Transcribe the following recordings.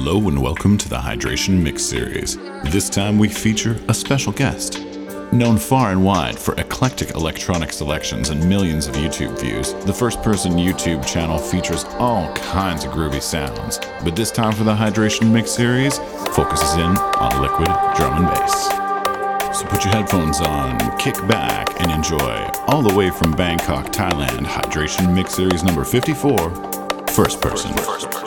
Hello and welcome to the Hydration Mix Series. This time we feature a special guest. Known far and wide for eclectic electronic selections and millions of YouTube views, the First Person YouTube channel features all kinds of groovy sounds. But this time for the Hydration Mix Series focuses in on liquid drum and bass. So put your headphones on, kick back, and enjoy, all the way from Bangkok, Thailand, Hydration Mix Series number 54, First Person. First person.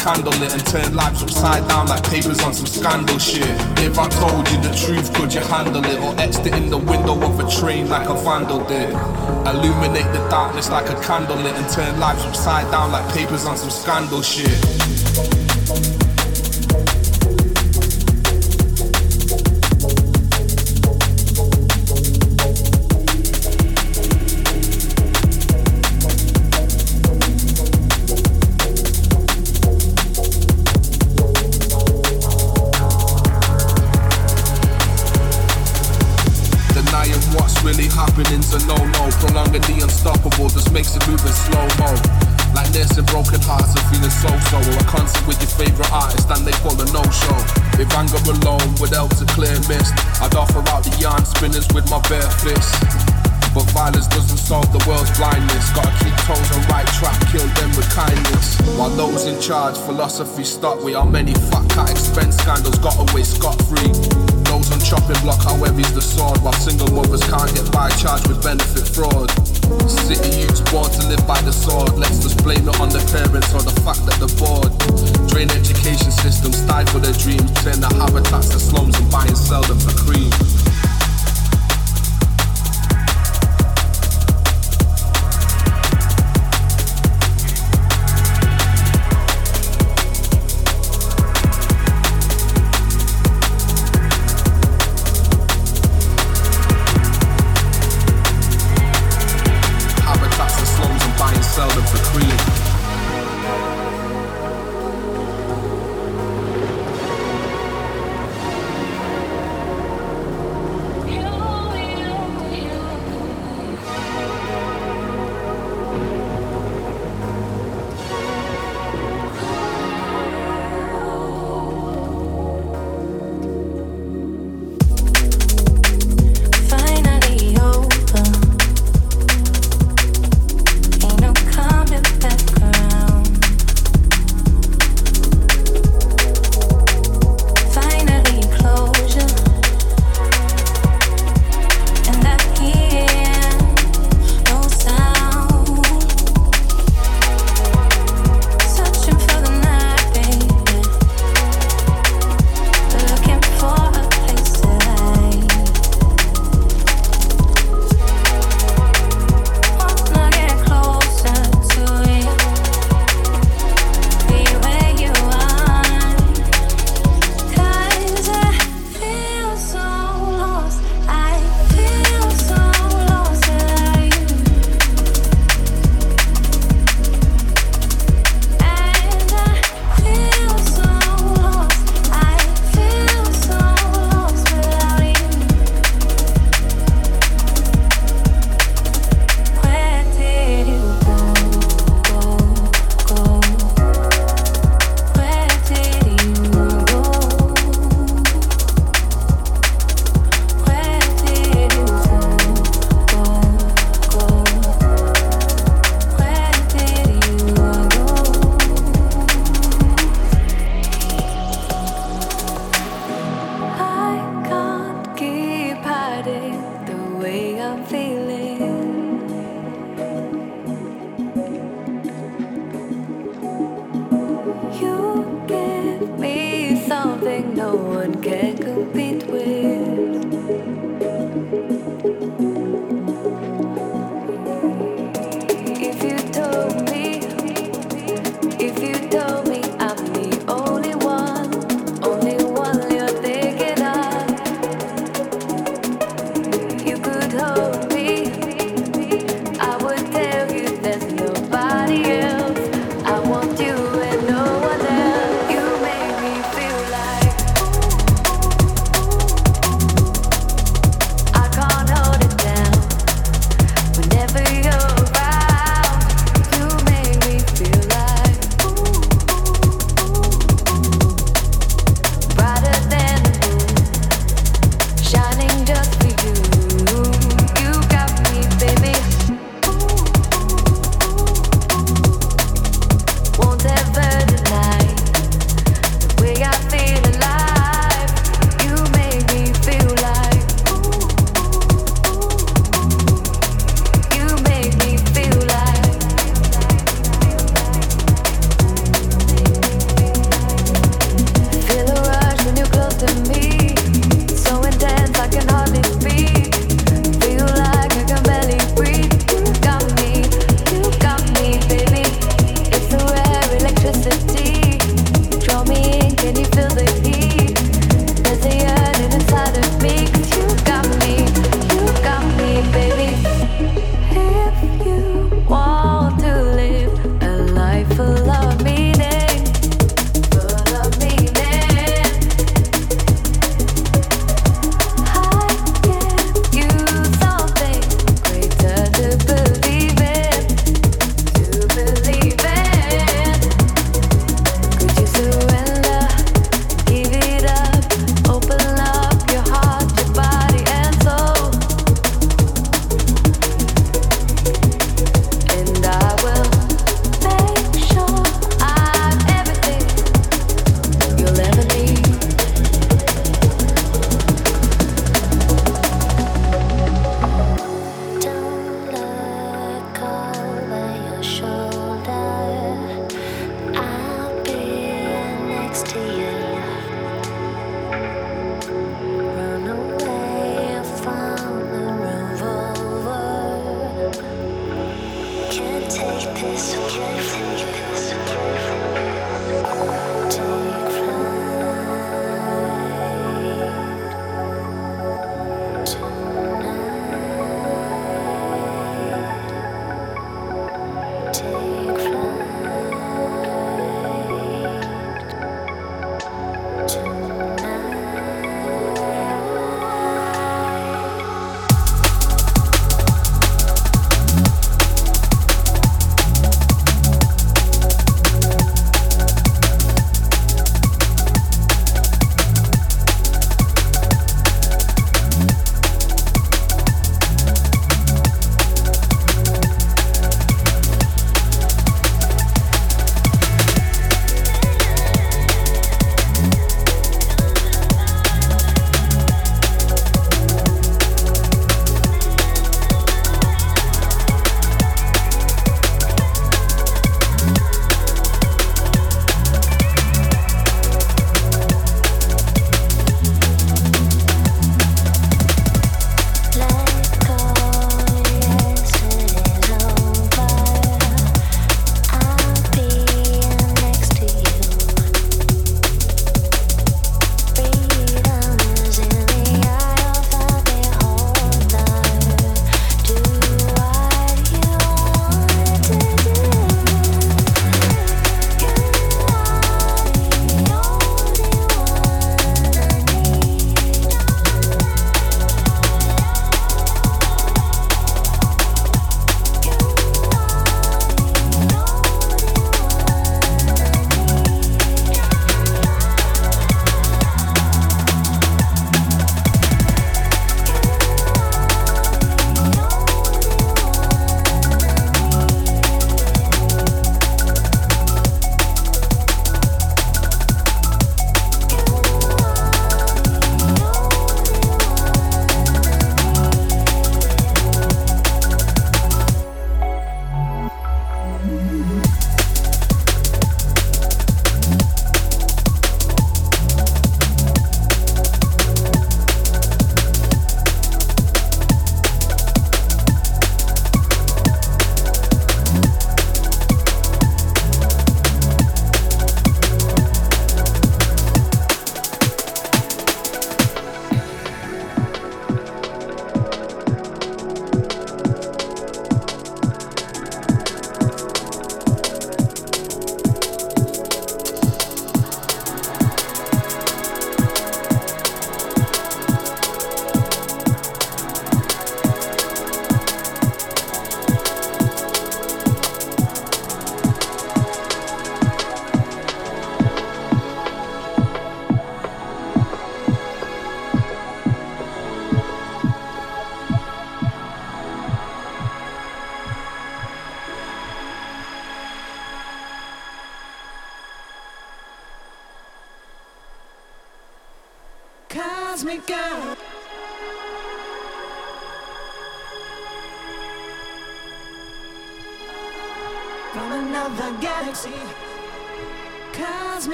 Candlelit and turn lives upside down like papers on some scandal shit. If I told you the truth, could you handle it? Or etched it in the window of a train like a vandal did? Illuminate the darkness like a candlelit and turn lives upside down like papers on some scandal shit. Charge, philosophy stock. We are many fat cat expense scandals, got away scot free. Those on chopping block, how heavy's the sword, while single mothers can't get by charged with benefit fraud. City youths born to live by the sword. Let's just blame it on the parents or the fact that they're bored. Drain education system, stifle their dreams, turn the habitats to slums and buy and sell them for cream.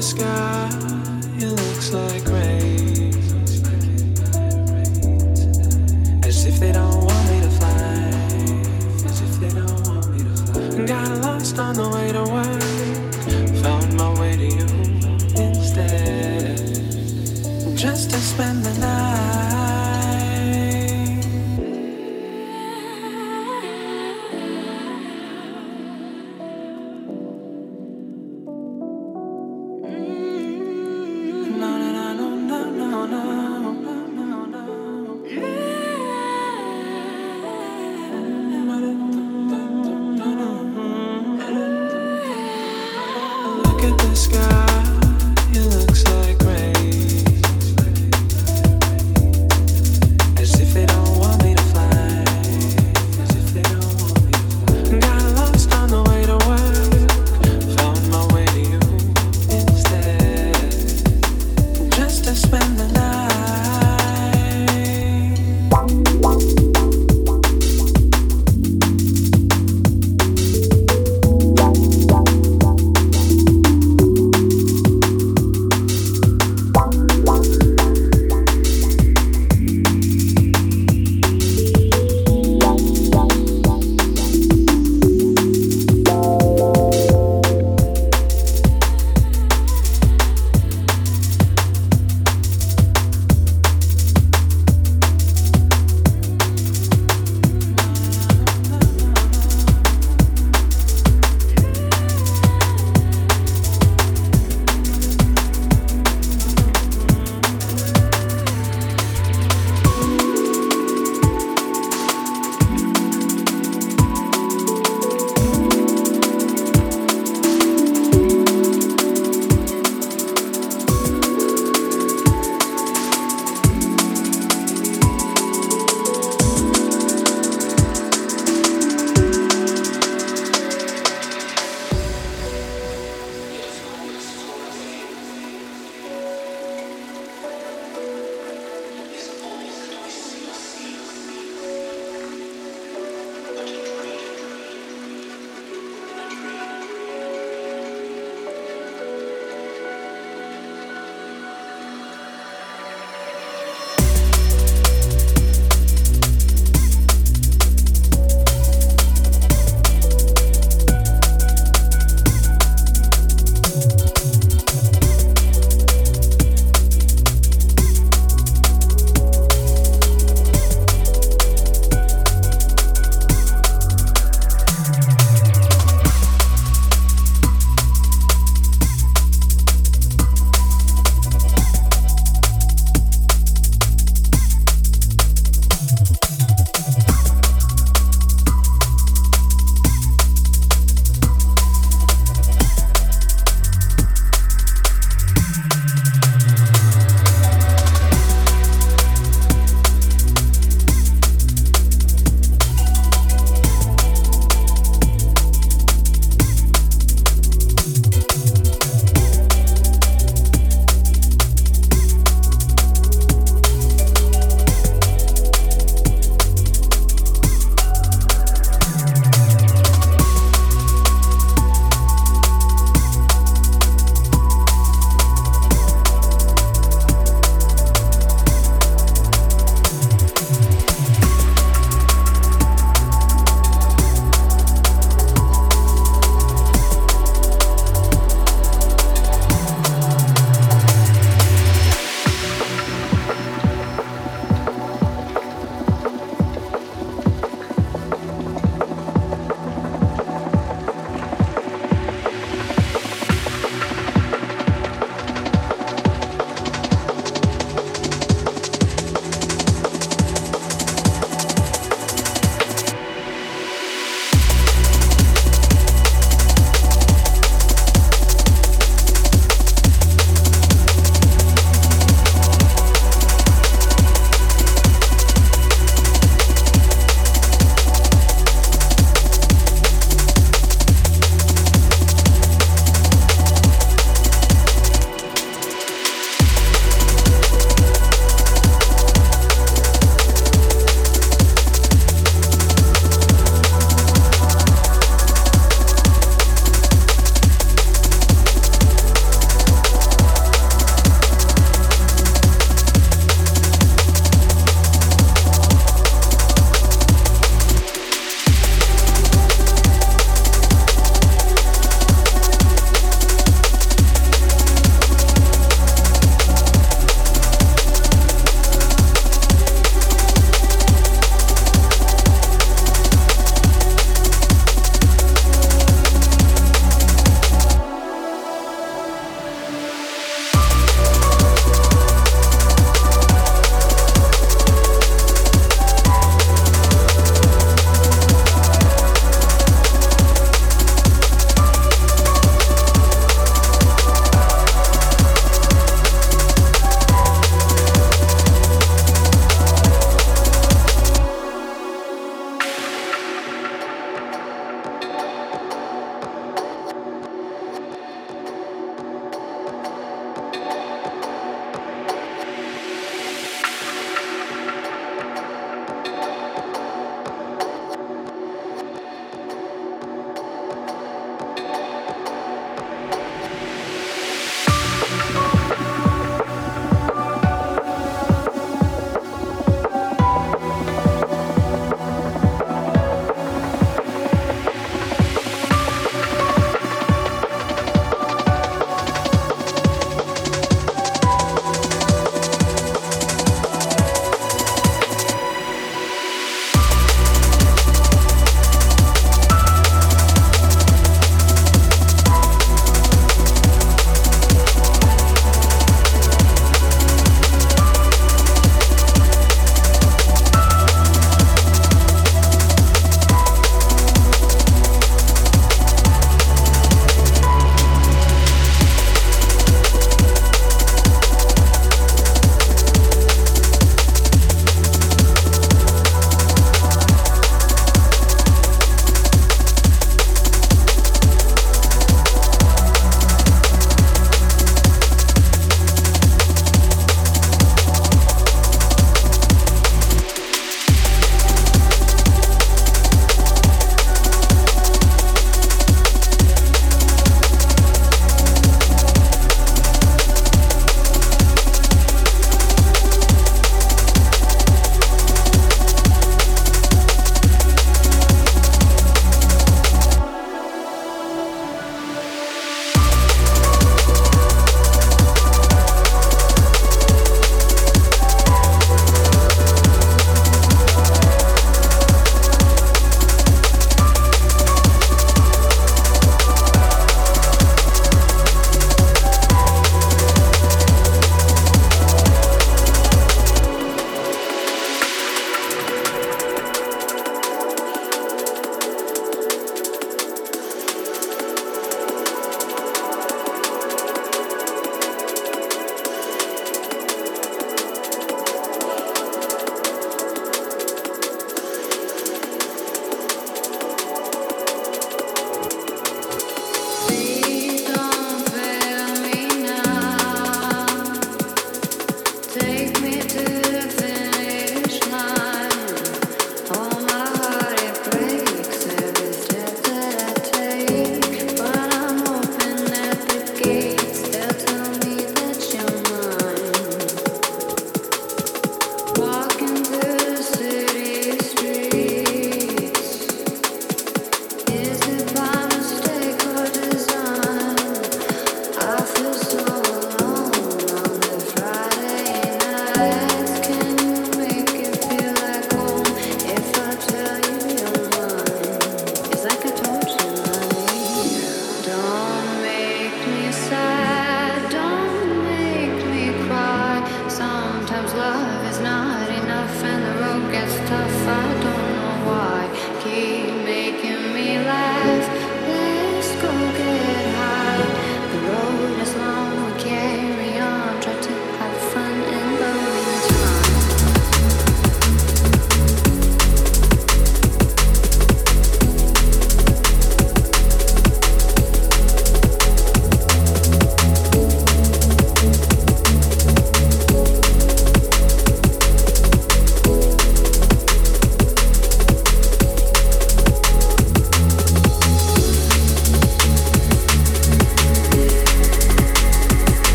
Got lost looks the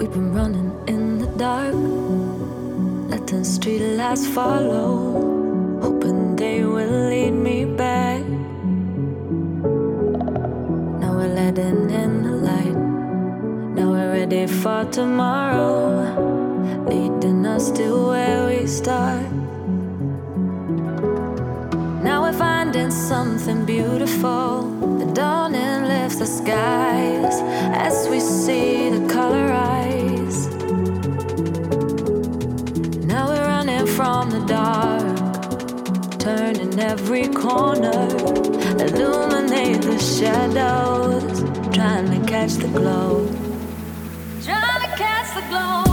We've been running in the dark, letting streetlights follow, hoping they will lead me back. Now we're letting in the light, now we're ready for tomorrow, leading us to where we start. Now we're finding something beautiful. The dawning lifts the skies as we see the color rise. from the dark, turning every corner, illuminate the shadows, trying to catch the glow. Trying to catch the glow.